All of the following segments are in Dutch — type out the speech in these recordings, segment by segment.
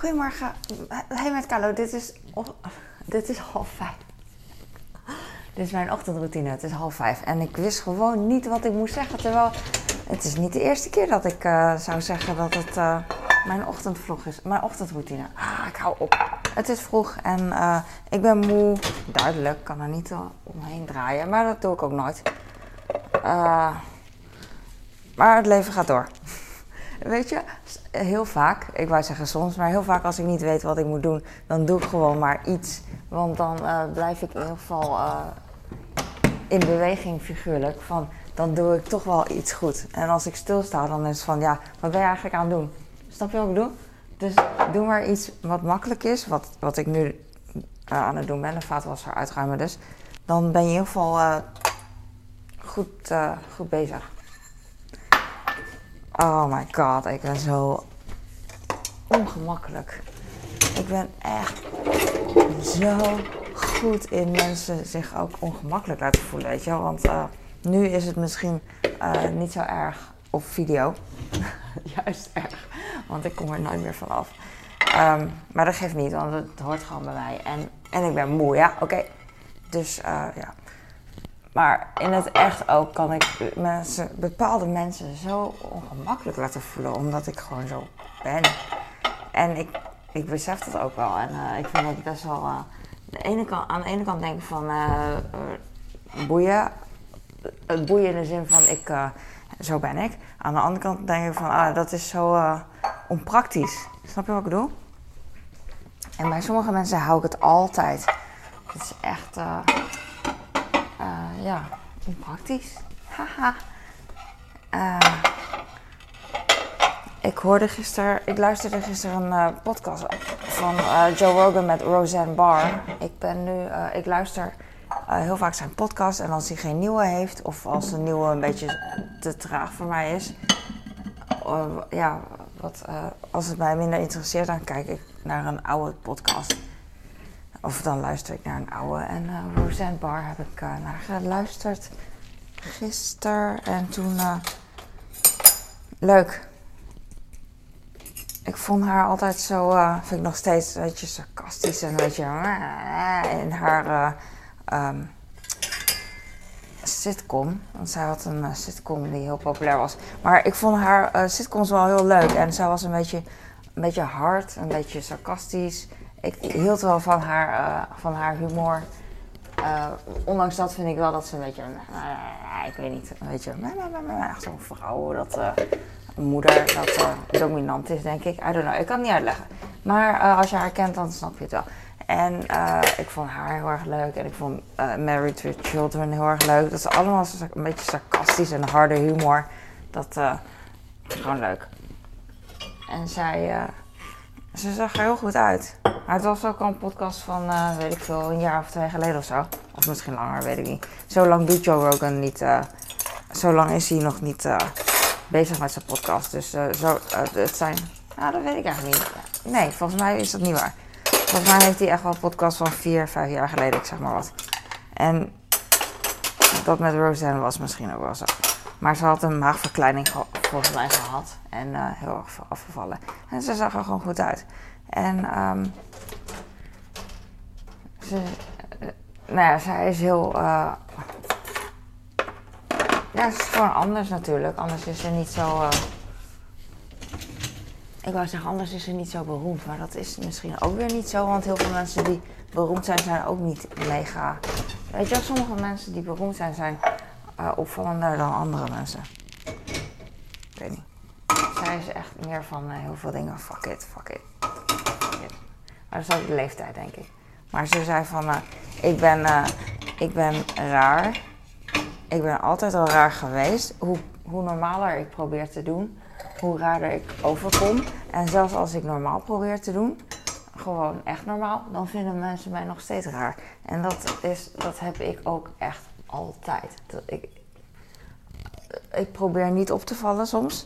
Goedemorgen. Hey met Carlo, dit is, dit is half vijf. Dit is mijn ochtendroutine, het is half vijf. En ik wist gewoon niet wat ik moest zeggen. Terwijl het is niet de eerste keer dat ik uh, zou zeggen dat het uh, mijn ochtendvlog is. Mijn ochtendroutine. Ah, ik hou op. Het is vroeg en uh, ik ben moe. Duidelijk, kan er niet omheen draaien. Maar dat doe ik ook nooit. maar het leven gaat door. Weet je, heel vaak, ik wou zeggen soms, maar heel vaak als ik niet weet wat ik moet doen, dan doe ik gewoon maar iets. Want dan uh, blijf ik in ieder geval uh, in beweging figuurlijk. Van, dan doe ik toch wel iets goed. En als ik stilsta, dan is het van, ja, wat ben je eigenlijk aan het doen? Snap je wat ik bedoel? Dus doe maar iets wat makkelijk is, wat, wat ik nu uh, aan het doen ben. De vaatwasser uitruimen dus. Dan ben je in ieder geval goed, goed bezig. Oh my god, ik ben zo ongemakkelijk. Ik ben echt zo goed in mensen zich ook ongemakkelijk laten voelen, weet je wel. Want uh, nu is het misschien uh, niet zo erg op video. Juist erg, want ik kom er nooit meer vanaf. Um, maar dat geeft niet, want het hoort gewoon bij mij. En, en ik ben moe, ja, oké. Dus uh, ja. Maar in het echt ook kan ik mensen, bepaalde mensen zo ongemakkelijk laten voelen, omdat ik gewoon zo ben. En ik, ik besef dat ook wel. En uh, ik vind dat best wel. Uh, de ene kant, aan de ene kant denk ik van uh, boeien. Het boeien in de zin van ik, zo ben ik. Aan de andere kant denk ik van ah, dat is zo onpraktisch. Snap je wat ik bedoel? En bij sommige mensen hou ik het altijd. Het is echt uh, ja, onpraktisch. Haha. Uh, ik hoorde gisteren, ik luisterde gisteren een uh, podcast van Joe Rogan met Roseanne Barr. Ik ben nu, ik luister heel vaak zijn podcast en als hij geen nieuwe heeft of als een nieuwe een beetje te traag voor mij is, ja, wat, als het mij minder interesseert, dan kijk ik naar een oude podcast. Of dan luister ik naar een oude. En uh, heb ik uh, naar geluisterd gisteren. En toen. Uh, leuk. Ik vond haar altijd zo. vind ik nog steeds een beetje sarcastisch en een beetje. in haar. Um, sitcom. Want zij had een sitcom die heel populair was. Maar ik vond haar sitcoms wel heel leuk. En zij was een beetje, een beetje hard, een beetje sarcastisch ik hield wel van haar, uh, van haar humor. Uh, ondanks dat vind ik wel dat ze een beetje, uh, ik weet niet, een beetje, echt zo'n vrouw, dat een moeder dat dominant is, denk ik. I don't know, ik kan het niet uitleggen. Maar als je haar kent, dan snap je het wel. En ik vond haar heel erg leuk en ik vond Married with Children heel erg leuk. Dat is allemaal een beetje sarcastisch en harde humor. Dat is gewoon leuk. En zij ze zag er heel goed uit. Het was ook al een podcast van, uh, weet ik veel, een jaar of twee geleden of zo. Of misschien langer, weet ik niet. Zo lang doet Joe Rogan niet. Uh, zo lang is hij nog niet uh, bezig met zijn podcast. Dus zo, het zijn. Nou, dat weet ik eigenlijk niet. Nee, volgens mij is dat niet waar. Volgens mij heeft hij echt wel een podcast van vier, vijf jaar geleden, ik zeg maar wat. En dat met Roseanne was misschien ook wel zo. Maar ze had een maagverkleining volgens mij gehad. En uh, heel erg afgevallen. En ze zag er gewoon goed uit. En um, ze, uh, nou ja, zij is heel. Uh, ja, ze is gewoon anders natuurlijk. Anders is ze niet zo. ik wou zeggen, anders is ze niet zo beroemd. Maar dat is misschien ook weer niet zo. Want heel veel mensen die beroemd zijn, zijn ook niet mega. Weet je, sommige mensen die beroemd zijn, zijn opvallender dan andere mensen. Weet niet zij is echt meer van uh, heel veel dingen. Fuck it, fuck it. Maar dat is ook de leeftijd, denk ik. Maar ze zei van, uh, ik, ben, uh, ik ben raar. Ik ben altijd al raar geweest. Hoe, hoe normaler ik probeer te doen, hoe raarder ik overkom. En zelfs als ik normaal probeer te doen, gewoon echt normaal, dan vinden mensen mij nog steeds raar. En dat, is, dat heb ik ook echt altijd. Dat ik, ik probeer niet op te vallen soms.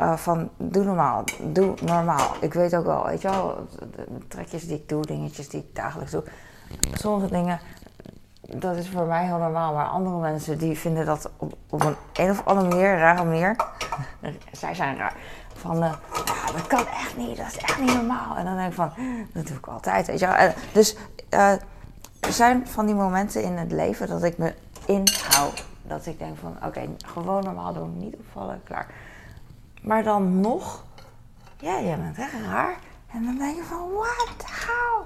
Uh, van doe normaal, doe normaal. Ik weet ook wel, weet je wel, trekjes die ik doe, dingetjes die ik dagelijks doe. Sommige dingen, dat is voor mij heel normaal. Maar andere mensen die vinden dat op, een, een of andere manier, rare manier, zij zijn raar, van, eh, ja, dat kan echt niet, dat is echt niet normaal. En dan denk ik van, dat doe ik altijd, weet je wel. En dus uh, er zijn van die momenten in het leven dat ik me inhoud. Dat ik denk van, oké, gewoon normaal doen, niet opvallen, klaar. Maar dan nog, ja, je bent echt raar. En dan denk je van, what, how?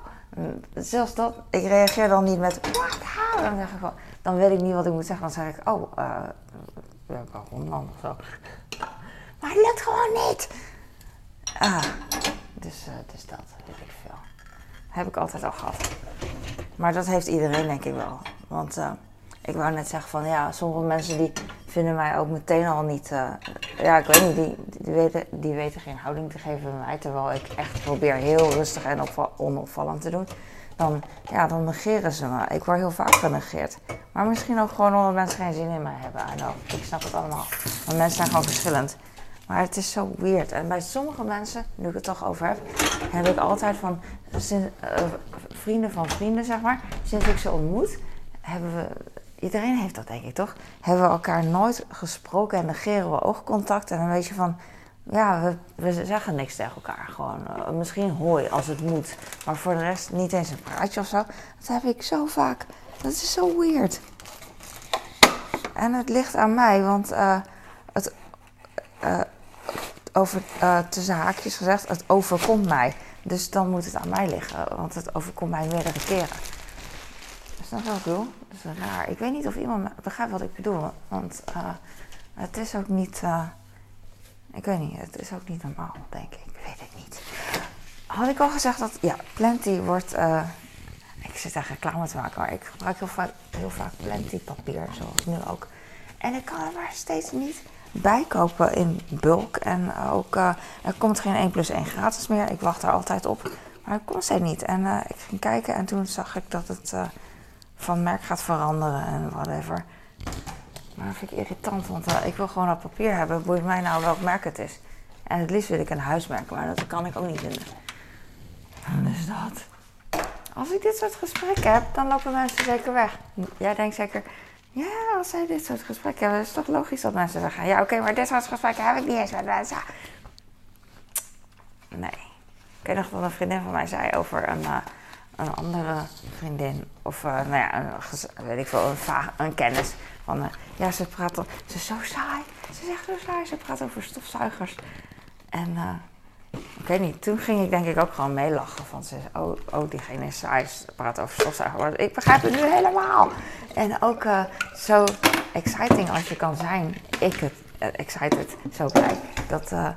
Zelfs dat, ik reageer dan niet met, what, how? Dan zeg ik van, dan weet ik niet wat ik moet zeggen. Dan zeg ik, oh, uh, waarom dan of zo. Maar het lukt gewoon niet. Ah, dus, uh, dus dat, weet ik veel. Heb ik altijd al gehad. Maar dat heeft iedereen denk ik wel. Want uh, ik wou net zeggen van ja, sommige mensen die vinden mij ook meteen al niet. Uh, ja, ik weet niet, die, die, weten, die weten geen houding te geven bij mij. Terwijl ik echt probeer heel rustig en onopvallend te doen. Dan, ja, dan negeren ze me. Ik word heel vaak genegeerd. Maar misschien ook gewoon omdat mensen geen zin in mij hebben. Ik snap het allemaal. Want mensen zijn gewoon verschillend. Maar het is zo weird. En bij sommige mensen, nu ik het toch over heb, heb ik altijd van uh, vrienden van vrienden, zeg maar. Sinds ik ze ontmoet, hebben we. Iedereen heeft dat, denk ik toch? Hebben we elkaar nooit gesproken en negeren we oogcontact. En dan weet je van. Ja, we, we zeggen niks tegen elkaar. Gewoon, uh, misschien hooi als het moet. Maar voor de rest niet eens een praatje of zo. Dat heb ik zo vaak. Dat is zo weird. En het ligt aan mij, want uh, het, uh, over, tussen haakjes gezegd, het overkomt mij. Dus dan moet het aan mij liggen, want het overkomt mij meerdere keren. Snap je wat ik bedoel? Dat is raar. Ik weet niet of iemand begrijpt wat ik bedoel, want uh, het is ook niet. Uh, ik weet niet, het is ook niet normaal, denk ik. Ik weet het niet. Had ik al gezegd dat, ja, Plenty wordt. ik zit daar reclame te maken, maar ik gebruik heel vaak, heel vaak Plenty papier, zoals nu ook. En ik kan het maar steeds niet bijkopen in bulk. En ook, er komt geen 1 plus 1 gratis meer. Ik wacht er altijd op. Maar het komt steeds niet. En ik ging kijken en toen zag ik dat het van merk gaat veranderen en whatever. Maar dat vind ik irritant, want ik wil gewoon dat papier hebben. Boeit mij nou welk merk het is. En het liefst wil ik een huismerk, maar dat kan ik ook niet vinden. Dus dat. Als ik dit soort gesprekken heb, dan lopen mensen zeker weg. Jij denkt zeker, ja, als zij dit soort gesprekken hebben, is het toch logisch dat mensen zeggen: Ja, oké, maar dit soort gesprekken heb ik niet eens met mensen. Nee. Ik weet nog wat een vriendin van mij zei over een, uh, een andere vriendin. Of, uh, nou ja, een, weet ik veel, een, een kennis. Van, uh, ja, ze praat, ze is zo saai. Ze zegt zo saai, ze praat over stofzuigers. En ik weet niet, toen ging ik denk ik ook gewoon meelachen. Van ze, oh, oh, diegene is saai, praat over stofzuigen. Maar ik begrijp het nu helemaal. En ook uh, zo exciting als je kan zijn. Ik het uh, excited, zo blij. Dat, uh,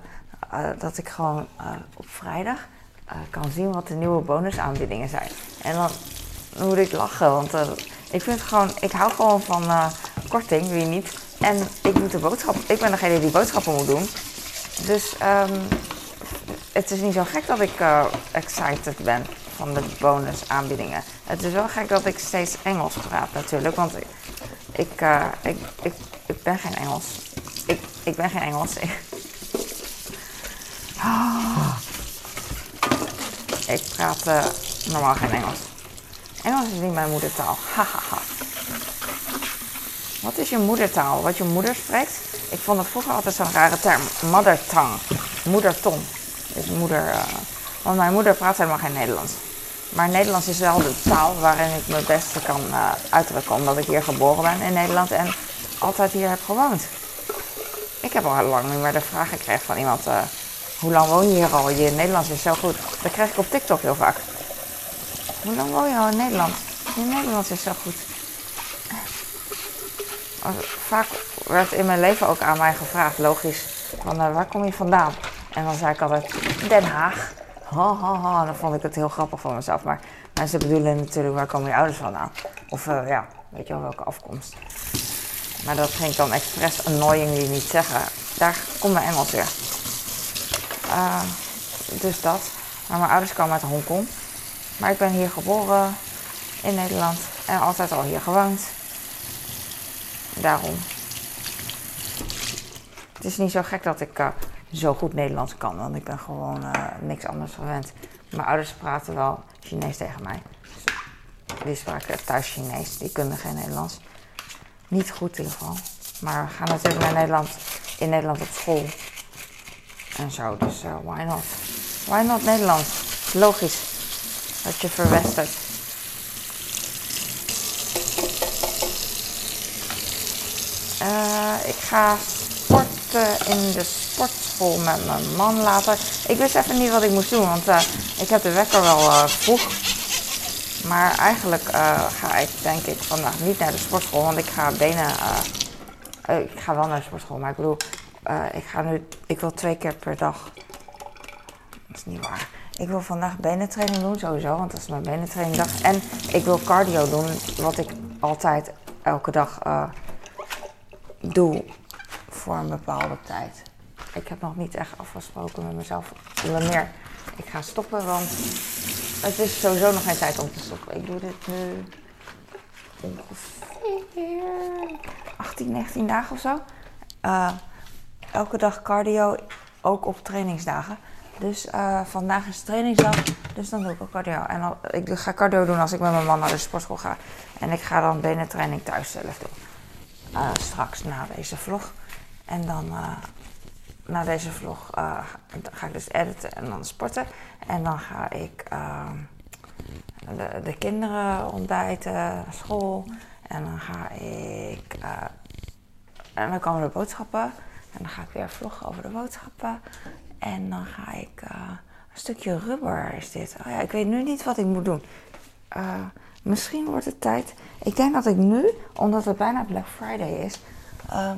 dat ik gewoon op vrijdag kan zien wat de nieuwe bonusaanbiedingen zijn. En dan moet ik lachen, want ik vind gewoon, ik hou gewoon van korting, wie niet. En ik moet de boodschap, ik ben degene die boodschappen moet doen. Dus um, het is niet zo gek dat ik excited ben van de bonusaanbiedingen. Het is wel gek dat ik steeds Engels praat natuurlijk, want ik, ik, ik, ik, ik, ben geen Engels. Ik, ik ben geen Engels. oh. Ik praat uh, normaal geen Engels. Engels is niet mijn moedertaal. Hahaha. Wat is je moedertaal? Wat je moeder spreekt? Ik vond het vroeger altijd zo'n rare term. Mother tongue. Is moeder. Uh, want mijn moeder praat helemaal geen Nederlands. Maar Nederlands is wel de taal waarin ik me beste kan uh, uitdrukken. Omdat ik hier geboren ben in Nederland en altijd hier heb gewoond. Ik heb al lang niet meer de vraag gekregen van iemand: hoe lang woon je hier al? Je Nederlands is zo goed. Dat krijg ik op TikTok heel vaak. Hoe lang woon je al in Nederland? Je Nederlands is zo goed. Vaak werd in mijn leven ook aan mij gevraagd, logisch, van waar kom je vandaan? En dan zei ik altijd Den Haag. Ha, ha, ha. Dan vond ik het heel grappig van mezelf. Maar mensen bedoelen natuurlijk, waar komen je ouders vandaan? Of uh, ja, weet je wel, welke afkomst. Maar dat ging dan expres annoyingly niet zeggen. Daar komt mijn Engels weer. Uh, dus dat. Maar mijn ouders komen uit Hongkong. Maar ik ben hier geboren in Nederland en altijd al hier gewoond. Daarom. Het is niet zo gek dat ik uh, zo goed Nederlands kan. Want ik ben gewoon uh, niks anders gewend. Mijn ouders praten wel Chinees tegen mij. Die spraken thuis Chinees. Die kunnen geen Nederlands. Niet goed in ieder geval. Maar we gaan natuurlijk naar Nederland, in Nederland op school. En zo. Dus uh, why not? Why not Nederlands? Logisch dat je verwestert. Uh, ik ga sporten in de sportschool met mijn man later. Ik wist even niet wat ik moest doen, want uh, ik heb de wekker wel vroeg. Maar eigenlijk ga ik denk ik vandaag niet naar de sportschool, want ik ga benen. ik ga wel naar de sportschool, maar ik bedoel, ik ga nu, ik wil twee keer per dag. Dat is niet waar. Ik wil vandaag benentraining doen, sowieso, want dat is mijn benentrainingdag. En ik wil cardio doen, wat ik altijd elke dag doe voor een bepaalde tijd. Ik heb nog niet echt afgesproken met mezelf wanneer ik ga stoppen, want het is sowieso nog geen tijd om te stoppen. Ik doe dit nu ongeveer 18, 19 dagen of zo. Uh, elke dag cardio, ook op trainingsdagen. Dus uh, vandaag is trainingsdag, dus dan doe ik ook cardio. En ik ga cardio doen als ik met mijn man naar de sportschool ga. En ik ga dan benentraining thuis zelf doen. Uh, straks na deze vlog. En dan uh, na deze vlog ga ik dus editen en dan sporten. En dan ga ik de, de, kinderen ontbijten, school. En dan ga ik. en dan komen de boodschappen. En dan ga ik weer vloggen over de boodschappen. En dan ga ik. een stukje rubber is dit. Oh ja, ik weet nu niet wat ik moet doen. Misschien wordt het tijd. Ik denk dat ik nu, omdat het bijna Black Friday is, uh,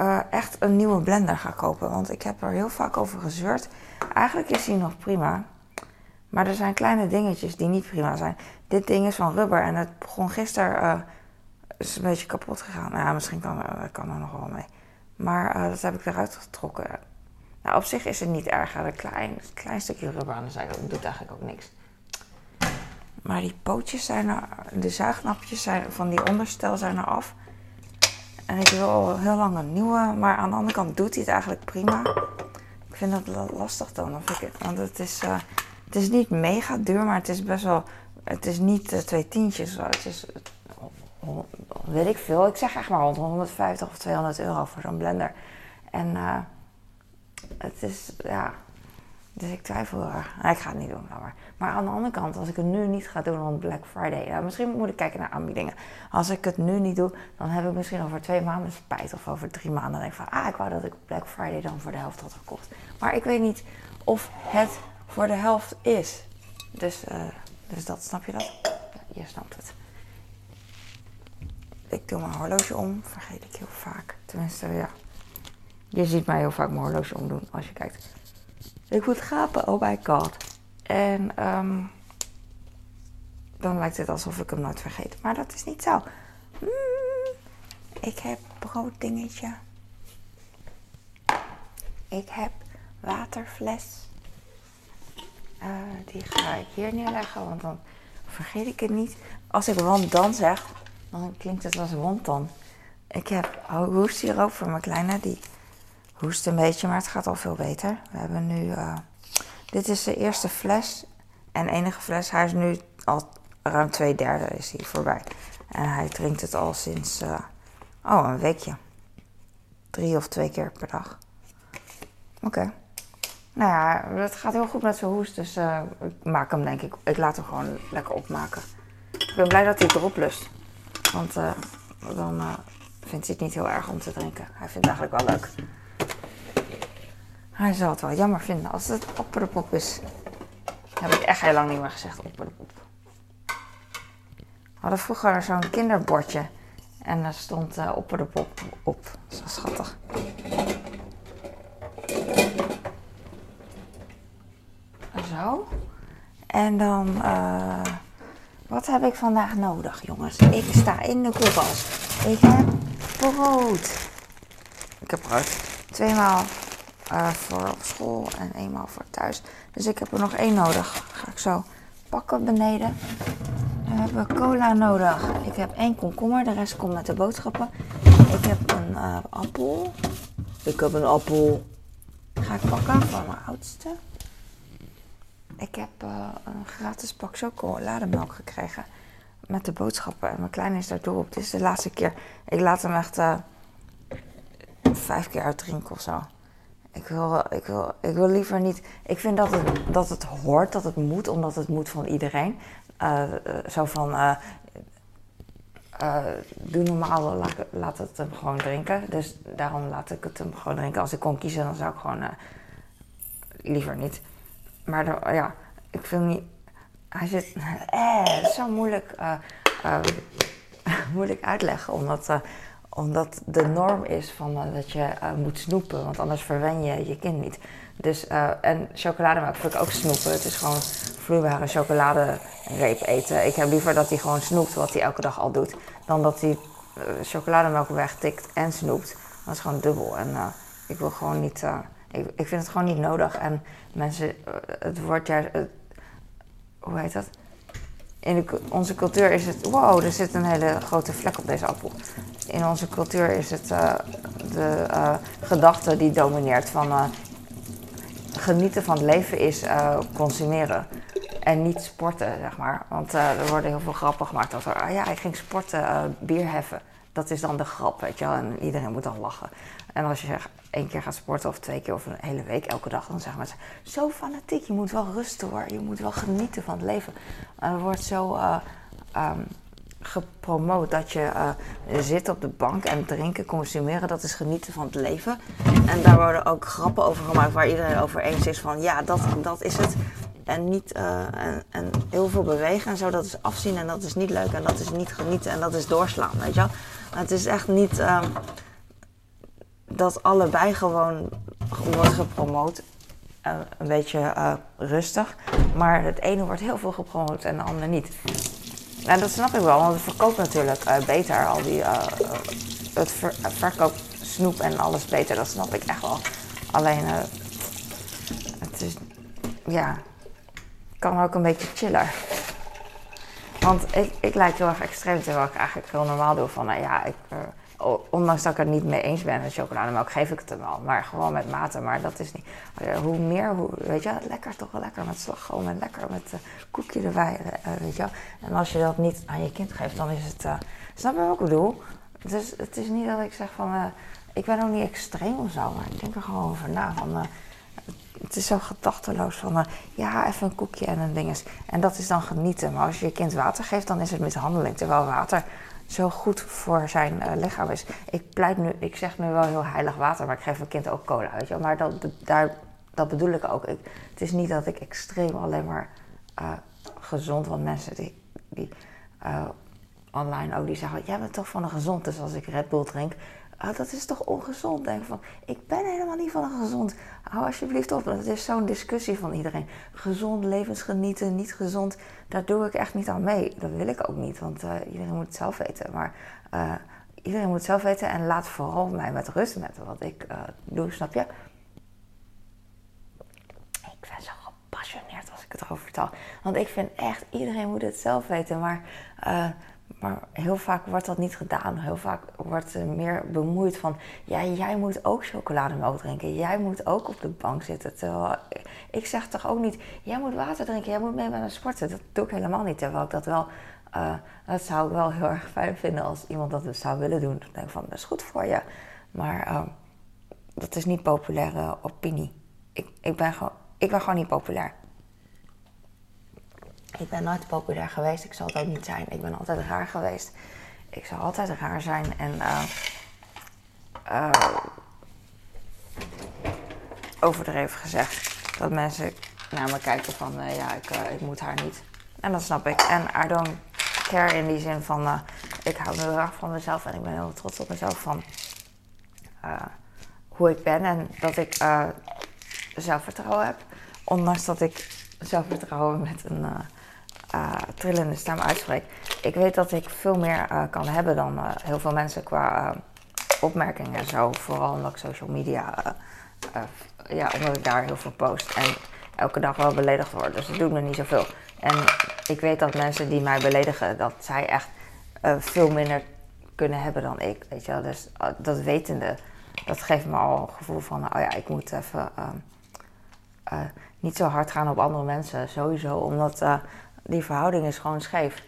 uh, echt een nieuwe blender ga kopen. Want ik heb er heel vaak over gezeurd. Eigenlijk is die nog prima. Maar er zijn kleine dingetjes die niet prima zijn. Dit ding is van rubber en het begon gisteren. Is een beetje kapot gegaan. Nou, ja, misschien kan, kan er nog wel mee. Maar dat heb ik eruit getrokken. Nou, op zich is het niet erg. Een klein, klein stukje rubber aan de zijkant doet eigenlijk ook niks. Maar die pootjes zijn er, de zuignapjes zijn, van die onderstel zijn er af. En ik wil al heel lang een nieuwe, maar aan de andere kant doet hij het eigenlijk prima. Ik vind dat lastig dan, of ik, want het is, uh, het is niet mega duur, maar het is best wel, het is niet twee tientjes. Het is, weet ik veel, ik zeg echt maar rond 150 of 200 euro voor zo'n blender. En het is, ja, dus ik twijfel er. Nou, ik ga het niet doen, maar. Maar aan de andere kant, als ik het nu niet ga doen rond Black Friday, nou, misschien moet ik kijken naar aanbiedingen. Als ik het nu niet doe, dan heb ik misschien over twee maanden spijt. Of over drie maanden denk ik van, ah, ik wou dat ik Black Friday dan voor de helft had gekocht. Maar ik weet niet of het voor de helft is. Dus, dus dat, snap je dat? je snapt het. Ik doe mijn horloge om, vergeet ik heel vaak. Tenminste, ja. Je ziet mij heel vaak mijn horloge omdoen als je kijkt. Ik moet gapen, oh my god. En um, dan lijkt het alsof ik hem nooit vergeet. Maar dat is niet zo. Mm, ik heb brooddingetje. Ik heb waterfles. Uh, die ga ik hier neerleggen, want dan vergeet ik het niet. Als ik want dan zeg, dan klinkt het als want dan. Ik heb hoest ook voor mijn kleine. Die hoest een beetje, maar het gaat al veel beter. We hebben nu. Uh, dit is de eerste fles en enige fles. Hij is nu al ruim twee derde is hij voorbij. En hij drinkt het al sinds. Uh, oh, een weekje. Drie of twee keer per dag. Oké. Nou ja, het gaat heel goed met zijn hoest. Dus uh, ik maak hem denk ik. Ik laat hem gewoon lekker opmaken. Ik ben blij dat hij erop lust. Want uh, dan vindt hij het niet heel erg om te drinken. Hij vindt het eigenlijk wel leuk. Hij zal het wel jammer vinden als het opperpop is. Dat heb ik echt heel lang niet meer gezegd, opperpop. We hadden vroeger zo'n kinderbordje. En daar stond uh, opperpop op. Zo schattig. Zo. En dan... wat heb ik vandaag nodig, jongens? Ik sta in de koelkast. Ik heb brood. Ik heb brood. Tweemaal uh, voor op school en eenmaal voor thuis. Dus ik heb er nog één nodig. Ga ik zo pakken beneden. Dan hebben we cola nodig. Ik heb één komkommer, de rest komt met de boodschappen. Ik heb een uh, appel. Ik heb een appel. Ga ik pakken van mijn oudste. Ik heb uh, een gratis pak chocolademelk gekregen. Met de boodschappen. En mijn kleine is daar door op. Dit is de laatste keer. Ik laat hem echt vijf keer uitdrinken of zo. Ik wil, ik, wil, ik wil liever niet. Ik vind dat het, dat het hoort, dat het moet, omdat het moet van iedereen. Uh, zo van. Doe normaal, laat, laat, het hem gewoon drinken. Dus daarom laat ik het hem gewoon drinken. Als ik kon kiezen, dan zou ik gewoon liever niet. Maar ja, ik vind niet. Hij zit. Eh, zo moeilijk, moeilijk uitleggen, omdat omdat de norm is van, dat je moet snoepen, want anders verwen je je kind niet. Dus, en chocolademelk vind ik ook snoepen. Het is gewoon vloeibare chocoladereep eten. Ik heb liever dat hij gewoon snoept wat hij elke dag al doet, dan dat hij chocolademelk wegtikt en snoept. Dat is gewoon dubbel. En ik wil gewoon niet, ik, ik vind het gewoon niet nodig. En mensen, het wordt juist, hoe heet dat? in onze cultuur is het, wow, er zit een hele grote vlek op deze appel. In onze cultuur is het uh, de gedachte die domineert van genieten van het leven is consumeren. En niet sporten, zeg maar. Want er worden heel veel grappen gemaakt over, ah ja, ik ging sporten, bier heffen. Dat is dan de grap, weet je wel. En iedereen moet dan lachen. En als je één keer gaat sporten of twee keer of een hele week elke dag, dan zeggen mensen zo fanatiek. Je moet wel rusten hoor. Je moet wel genieten van het leven. er wordt zo uh, um, gepromoot dat je uh, zit op de bank en drinken, consumeren, dat is genieten van het leven. En daar worden ook grappen over gemaakt waar iedereen over eens is van ja, dat, dat is het. En, niet, uh, en, en, heel veel bewegen en zo, dat is afzien en dat is niet leuk en dat is niet genieten en dat is doorslaan, weet je wel. Het is echt niet. Uh, dat allebei gewoon wordt gepromoot. Uh, een beetje uh, rustig. Maar het ene wordt heel veel gepromoot en de andere niet. En dat snap ik wel, want het verkoopt natuurlijk uh, beter. Al die, het ver verkoopt snoep en alles beter, dat snap ik echt wel. Alleen, het is, ja, kan ook een beetje chiller. Want ik, ik lijk heel erg extreem, terwijl ik eigenlijk heel normaal doe van, nou ja, ik ondanks dat ik het niet mee eens ben met chocolademelk, geef ik het hem wel. Maar gewoon met mate. Maar dat is niet. Hoe meer, hoe, weet je, lekker toch wel lekker met slagroom en lekker met uh, koekje erbij. Weet je. En als je dat niet aan je kind geeft, dan is het. Snap je wat ik bedoel? Dus het is niet dat ik zeg van. ik ben ook niet extreem of zo, maar ik denk er gewoon over na. Van, het is zo gedachteloos van, ja, even een koekje en een dinges. En dat is dan genieten. Maar als je je kind water geeft, dan is het mishandeling. Terwijl water zo goed voor zijn uh, lichaam is. Ik pleit nu, ik zeg nu wel heel heilig water, maar ik geef mijn kind ook cola uit. Ja? Maar dat, daar, dat bedoel ik ook. Het is niet dat ik extreem alleen maar uh, gezond, want mensen die, die online ook die zeggen, jij bent toch van een gezond, dus als ik Red Bull drink, oh, dat is toch ongezond? Denk van, ik ben helemaal niet van een gezond. Hou alsjeblieft op. Het is zo'n discussie van iedereen. Gezond, levensgenieten, niet gezond. Daar doe ik echt niet aan mee. Dat wil ik ook niet, want uh, iedereen moet het zelf weten. Maar uh, iedereen moet het zelf weten en laat vooral mij met rust met wat ik uh, doe, snap je? Ik ben zo gepassioneerd als ik het erover vertel. Want ik vind echt, iedereen moet het zelf weten. Maar maar heel vaak wordt dat niet gedaan. Heel vaak wordt er meer bemoeid van... Ja, jij moet ook chocolademelk drinken. Jij moet ook op de bank zitten. Terwijl ik zeg toch ook niet... Jij moet water drinken. Jij moet mee een sporten. Dat doe ik helemaal niet. Terwijl ik dat wel... Dat zou ik wel heel erg fijn vinden als iemand dat dus zou willen doen. Dan denk ik van, dat is goed voor je. Maar uh, dat is niet populaire opinie. Ik, ik, ben gewoon, ik ben gewoon niet populair. Ik ben nooit populair geweest. Ik zal het ook niet zijn. Ik ben altijd raar geweest. Ik zal altijd raar zijn. En uh, uh, overdreven gezegd. Dat mensen naar me kijken van uh, ja, ik, ik moet haar niet. En dat snap ik. En I don't care in die zin van ik hou me erg van mezelf en ik ben heel trots op mezelf van hoe ik ben en dat ik zelfvertrouwen heb. Ondanks dat ik zelfvertrouwen met een trillende stem uitspreek. Ik weet dat ik veel meer uh, kan hebben dan uh, heel veel mensen qua opmerkingen en zo. Vooral omdat ik social media, ja, omdat ik daar heel veel post. En elke dag wel beledigd word. Dus dat doet me niet zoveel. En ik weet dat mensen die mij beledigen, dat zij echt veel minder kunnen hebben dan ik. Weet je wel? Dus dat wetende, dat geeft me al een gevoel van, oh ja, ik moet even niet zo hard gaan op andere mensen. Sowieso, omdat die verhouding is gewoon scheef.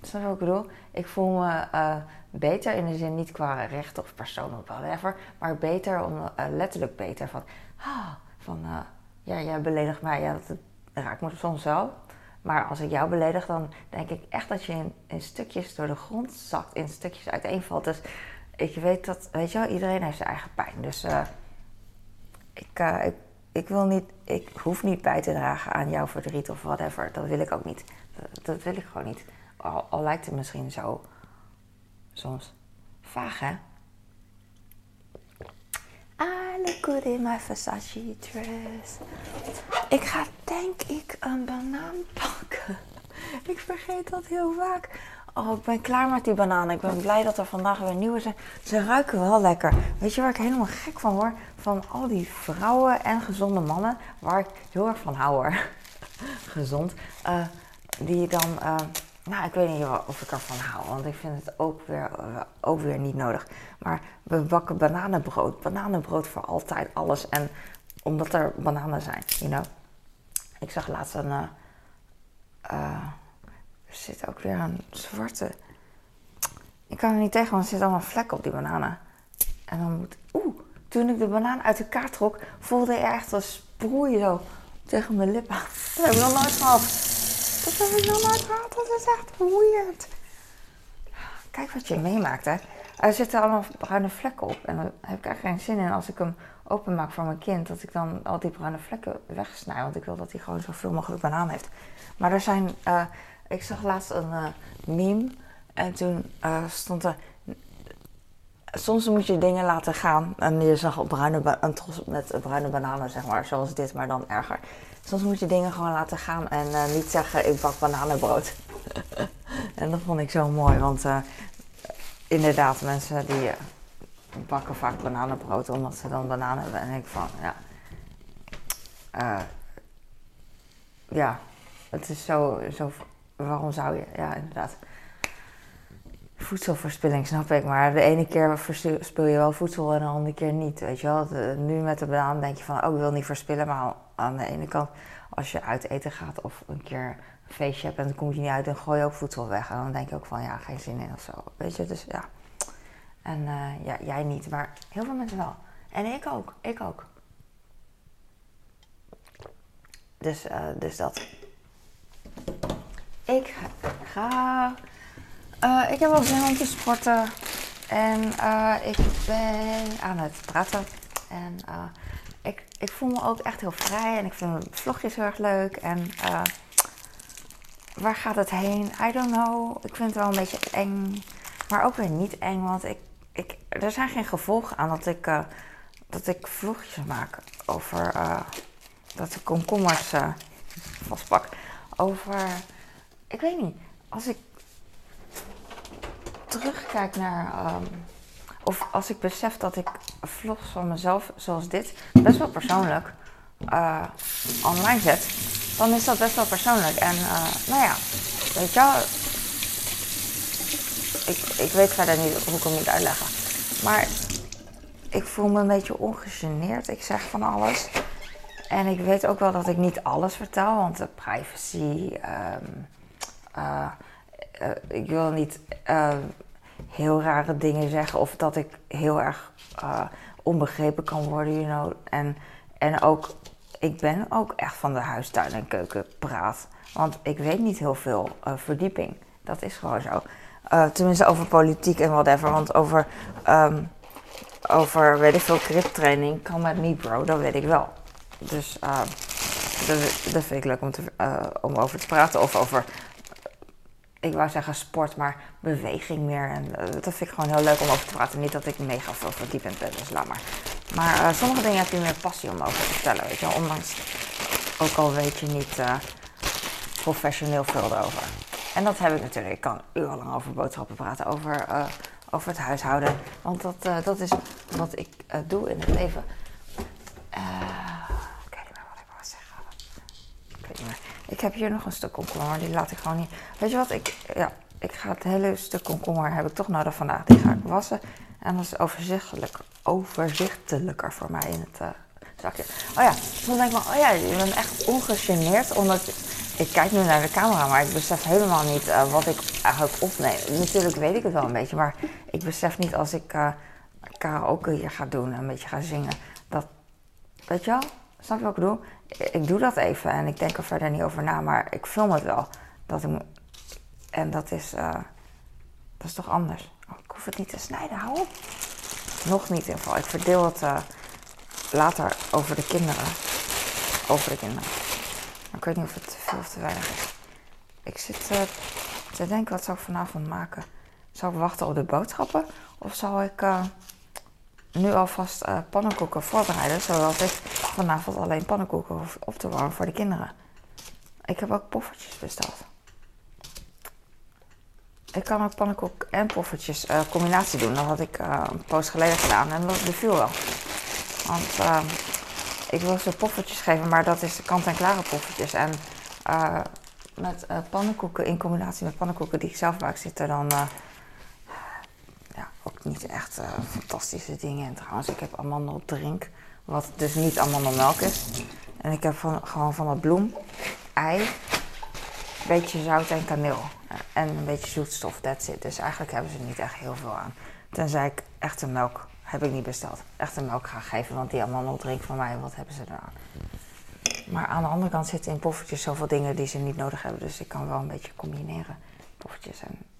Snap je wat ik bedoel? Ik voel me uh, beter in de zin niet qua recht of persoon of whatever, maar beter, om, uh, letterlijk beter van, ah, van uh, ja, jij beledigt mij, ja, dat, dat raakt me soms wel. Maar als ik jou beledig, dan denk ik echt dat je in, in stukjes door de grond zakt, in stukjes uiteenvalt. Dus ik weet dat, weet je wel, iedereen heeft zijn eigen pijn. Dus ik, ik, ik, wil niet, ik hoef niet bij te dragen aan jouw verdriet of whatever. Dat wil ik ook niet. Dat, wil ik gewoon niet. Al, al lijkt het misschien zo soms vaag, hè? I look good in my Versace dress. Ik ga denk ik een banaan pakken. Ik vergeet dat heel vaak. Oh, ik ben klaar met die bananen. Ik ben blij dat er vandaag weer nieuwe zijn. Ze ruiken wel lekker. Weet je waar ik helemaal gek van word? Van al die vrouwen en gezonde mannen. Waar ik heel erg van hou hoor. Gezond. Uh, die dan... Uh, nou, ik weet niet of ik ervan hou, want ik vind het ook weer, uh, ook weer niet nodig. Maar we bakken bananenbrood. Bananenbrood voor altijd, alles. En omdat er bananen zijn, you know. Ik zag laatst een... er zit ook weer een zwarte... Ik kan er niet tegen, want er zit allemaal vlekken op die bananen. En dan moet... Oeh, toen ik de banaan uit elkaar trok, voelde ik echt een sproei zo tegen mijn lippen. Dat heb ik nog nooit gehad. Dat heb ik nog nooit gehad. Dat is echt weird. Kijk wat je meemaakt, hè. Er zitten allemaal bruine vlekken op. En daar heb ik eigenlijk geen zin in als ik hem openmaak voor mijn kind. Dat ik dan al die bruine vlekken wegsnij. Want ik wil dat hij gewoon zoveel mogelijk banaan heeft. Maar er zijn... Uh, ik zag laatst een uh, meme. En toen uh, stond er... Soms moet je dingen laten gaan. En je zag bruine een tros met bruine bananen, zeg maar. Zoals dit, maar dan erger. Soms moet je dingen gewoon laten gaan en uh, niet zeggen ik bak bananenbrood. en dat vond ik zo mooi, want inderdaad, mensen die bakken vaak bananenbrood omdat ze dan bananen hebben. En ik van, ja, ja, het is zo, zo, waarom zou je, ja inderdaad. Voedselverspilling snap ik, maar de ene keer verspil je wel voedsel en de andere keer niet. Weet je wel, nu met de banaan denk je van, oh ik wil niet verspillen, maar aan de ene kant, als je uit eten gaat of een keer een feestje hebt en dan kom je niet uit, dan gooi je ook voedsel weg. En dan denk je ook van ja, geen zin in of zo. Weet je, dus ja. En uh, ja, jij niet, maar heel veel mensen wel. En ik ook, ik ook. Dus, uh, dus dat. Ik ga. Uh, ik heb wel zin om te sporten. En ik ben aan het praten. En ik, ik voel me ook echt heel vrij en ik vind vlogjes heel erg leuk. En waar gaat het heen? I don't know. Ik vind het wel een beetje eng, maar ook weer niet eng, want ik, ik, er zijn geen gevolgen aan dat ik, dat ik vlogjes maak over dat ik komkommers vastpak. Over, ik weet niet, als ik terugkijk naar. Um, of als ik besef dat ik vlogs van mezelf, zoals dit, best wel persoonlijk uh, online zet, dan is dat best wel persoonlijk. En uh, nou ja, weet je wel, ik, ik weet verder niet hoe ik hem moet uitleggen. Maar ik voel me een beetje ongegeneerd. Ik zeg van alles. En ik weet ook wel dat ik niet alles vertel, want de privacy. Um, uh, ik wil niet heel rare dingen zeggen of dat ik heel erg uh, onbegrepen kan worden, you know. En, en ook, ik ben ook echt van de huistuin en keuken praat. Want ik weet niet heel veel uh, verdieping. Dat is gewoon zo. Uh, tenminste over politiek en whatever. Want over, um, over weet ik veel, training kan met niet, bro. Dat weet ik wel. Dus dat, dat, vind ik leuk om, om over te praten. Of over ik wou zeggen sport, maar beweging meer. En eh, dat vind ik gewoon heel leuk om over te praten. Niet dat ik mega veel verdiept ben, dus laat maar. Maar uh, sommige dingen heb je meer passie om over te vertellen, weet je wel. Ondanks, ook al weet je niet uh, professioneel veel erover. En dat heb ik natuurlijk. Ik kan urenlang over boodschappen praten, over, over het huishouden. Want dat, dat is wat ik doe in het leven. Ik heb hier nog een stuk komkommer, die laat ik gewoon niet. Weet je wat? Ik, ja, ik ga het hele stuk komkommer heb ik toch nodig vandaag. Die ga ik wassen. En dat is overzichtelijk, overzichtelijker voor mij in het uh, zakje. Oh ja, toen denk ik me, oh ja, je bent echt ongegeneerd. Omdat ik kijk nu naar de camera, maar ik besef helemaal niet uh, wat ik eigenlijk opneem. Natuurlijk weet ik het wel een beetje, maar ik besef niet als ik uh, karaoke hier ga doen en een beetje ga zingen. Dat, weet je wel? Snap je wat ik bedoel? Ik doe dat even en ik denk er verder niet over na, maar ik film het wel. Dat ik, en dat is, uh, dat is toch anders. Oh, ik hoef het niet te snijden, hou op. Nog niet in ieder geval. Ik verdeel het later over de kinderen. Over de kinderen. Ik weet niet of het te veel of te weinig is. Ik zit uh, te denken, wat zou ik vanavond maken? Zal ik wachten op de boodschappen? Of zal ik nu alvast pannenkoeken voorbereiden, zodat ik vanavond alleen pannenkoeken op te warmen voor de kinderen? Ik heb ook poffertjes besteld. Ik kan ook pannenkoek en poffertjes combinatie doen. Dat had ik een poos geleden gedaan en dat beviel wel. Want ik wil ze poffertjes geven, maar dat is kant-en-klare poffertjes. En uh, met uh, pannenkoeken, in combinatie met pannenkoeken die ik zelf maak, zitten dan uh, ja, ook niet echt fantastische dingen in. Trouwens, ik heb amandeldrink, wat dus niet amandelmelk is. En ik heb van, gewoon van het bloem, ei, een beetje zout en kaneel. En een beetje zoetstof, that's it. Dus eigenlijk hebben ze niet echt heel veel aan. Tenzij ik echte melk heb ik niet besteld. Echt een melk gaan geven, want die allemaal drink van mij, wat hebben ze eraan? Maar aan de andere kant zitten in poffertjes zoveel dingen die ze niet nodig hebben. Dus ik kan wel een beetje combineren. Poffertjes en...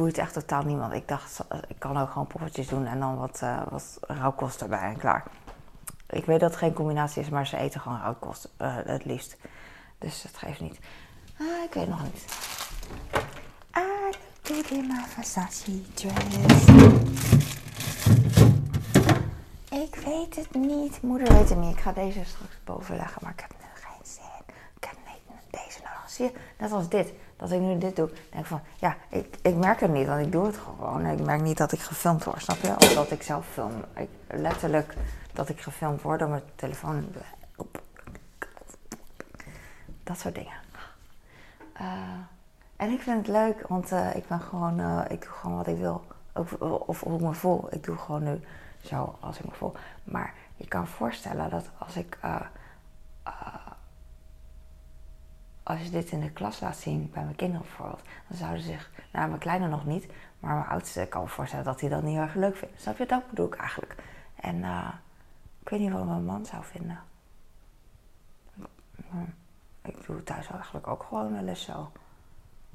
Boeit echt totaal niemand. Ik dacht, ik kan ook gewoon poffertjes doen en dan wat, uh, wat rauwkost erbij en klaar. Ik weet dat het geen combinatie is, maar ze eten gewoon rauwkost uh, het liefst. Dus dat geeft niet. Ah, ik weet nog niet. Did in dress. Ik weet het niet. Moeder weet het niet. Ik ga deze straks boven leggen, maar ik heb nu geen zin. Ik heb deze nodig. Zie je, net als dit. Dat ik nu dit doe. denk van, ja, ik, ik merk het niet, want ik doe het gewoon. Ik merk niet dat ik gefilmd word, snap je? Of dat ik zelf film. Ik, letterlijk dat ik gefilmd word door mijn telefoon. Dat soort dingen. Uh, en ik vind het leuk, want uh, ik ben gewoon, uh, ik doe gewoon wat ik wil. Of, hoe ik me voel. Ik doe gewoon nu zo als ik me voel. Maar je kan voorstellen dat als ik. Als je dit in de klas laat zien bij mijn kinderen bijvoorbeeld, dan zouden ze zich, nou mijn kleine nog niet, maar mijn oudste kan me voorstellen dat hij dat niet heel erg leuk vindt. Snap je? Dat bedoel ik eigenlijk. En uh, ik weet niet wat mijn man zou vinden. Hm. Ik doe thuis eigenlijk ook gewoon wel eens zo.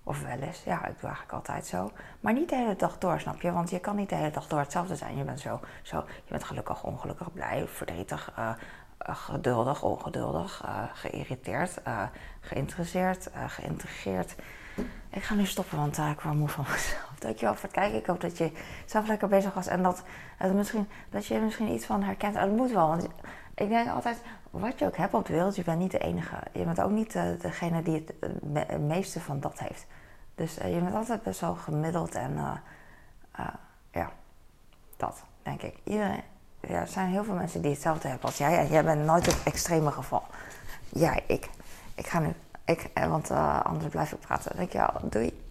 Of wel eens, ja, ik doe eigenlijk altijd zo. Maar niet de hele dag door, snap je? Want je kan niet de hele dag door hetzelfde zijn. Je bent zo, zo je bent gelukkig, ongelukkig, blij, verdrietig, uh, geduldig, ongeduldig, uh, geïrriteerd, geïnteresseerd, geïntegreerd. Ik ga nu stoppen, want ik word moe van mezelf. Dankjewel voor het kijken. Ik hoop dat je zelf lekker bezig was en dat, dat, misschien, dat je er misschien iets van herkent. En dat moet wel, want ik denk altijd, wat je ook hebt op de wereld, je bent niet de enige. Je bent ook niet degene die het meeste van dat heeft. Dus je bent altijd best wel gemiddeld en ja, dat denk ik. Iedereen, ja, er zijn heel veel mensen die hetzelfde hebben als jij en jij bent nooit het extreme geval. Jij, ik. Ik ga nu, ik, want anders blijf ik praten. Dankjewel, doei.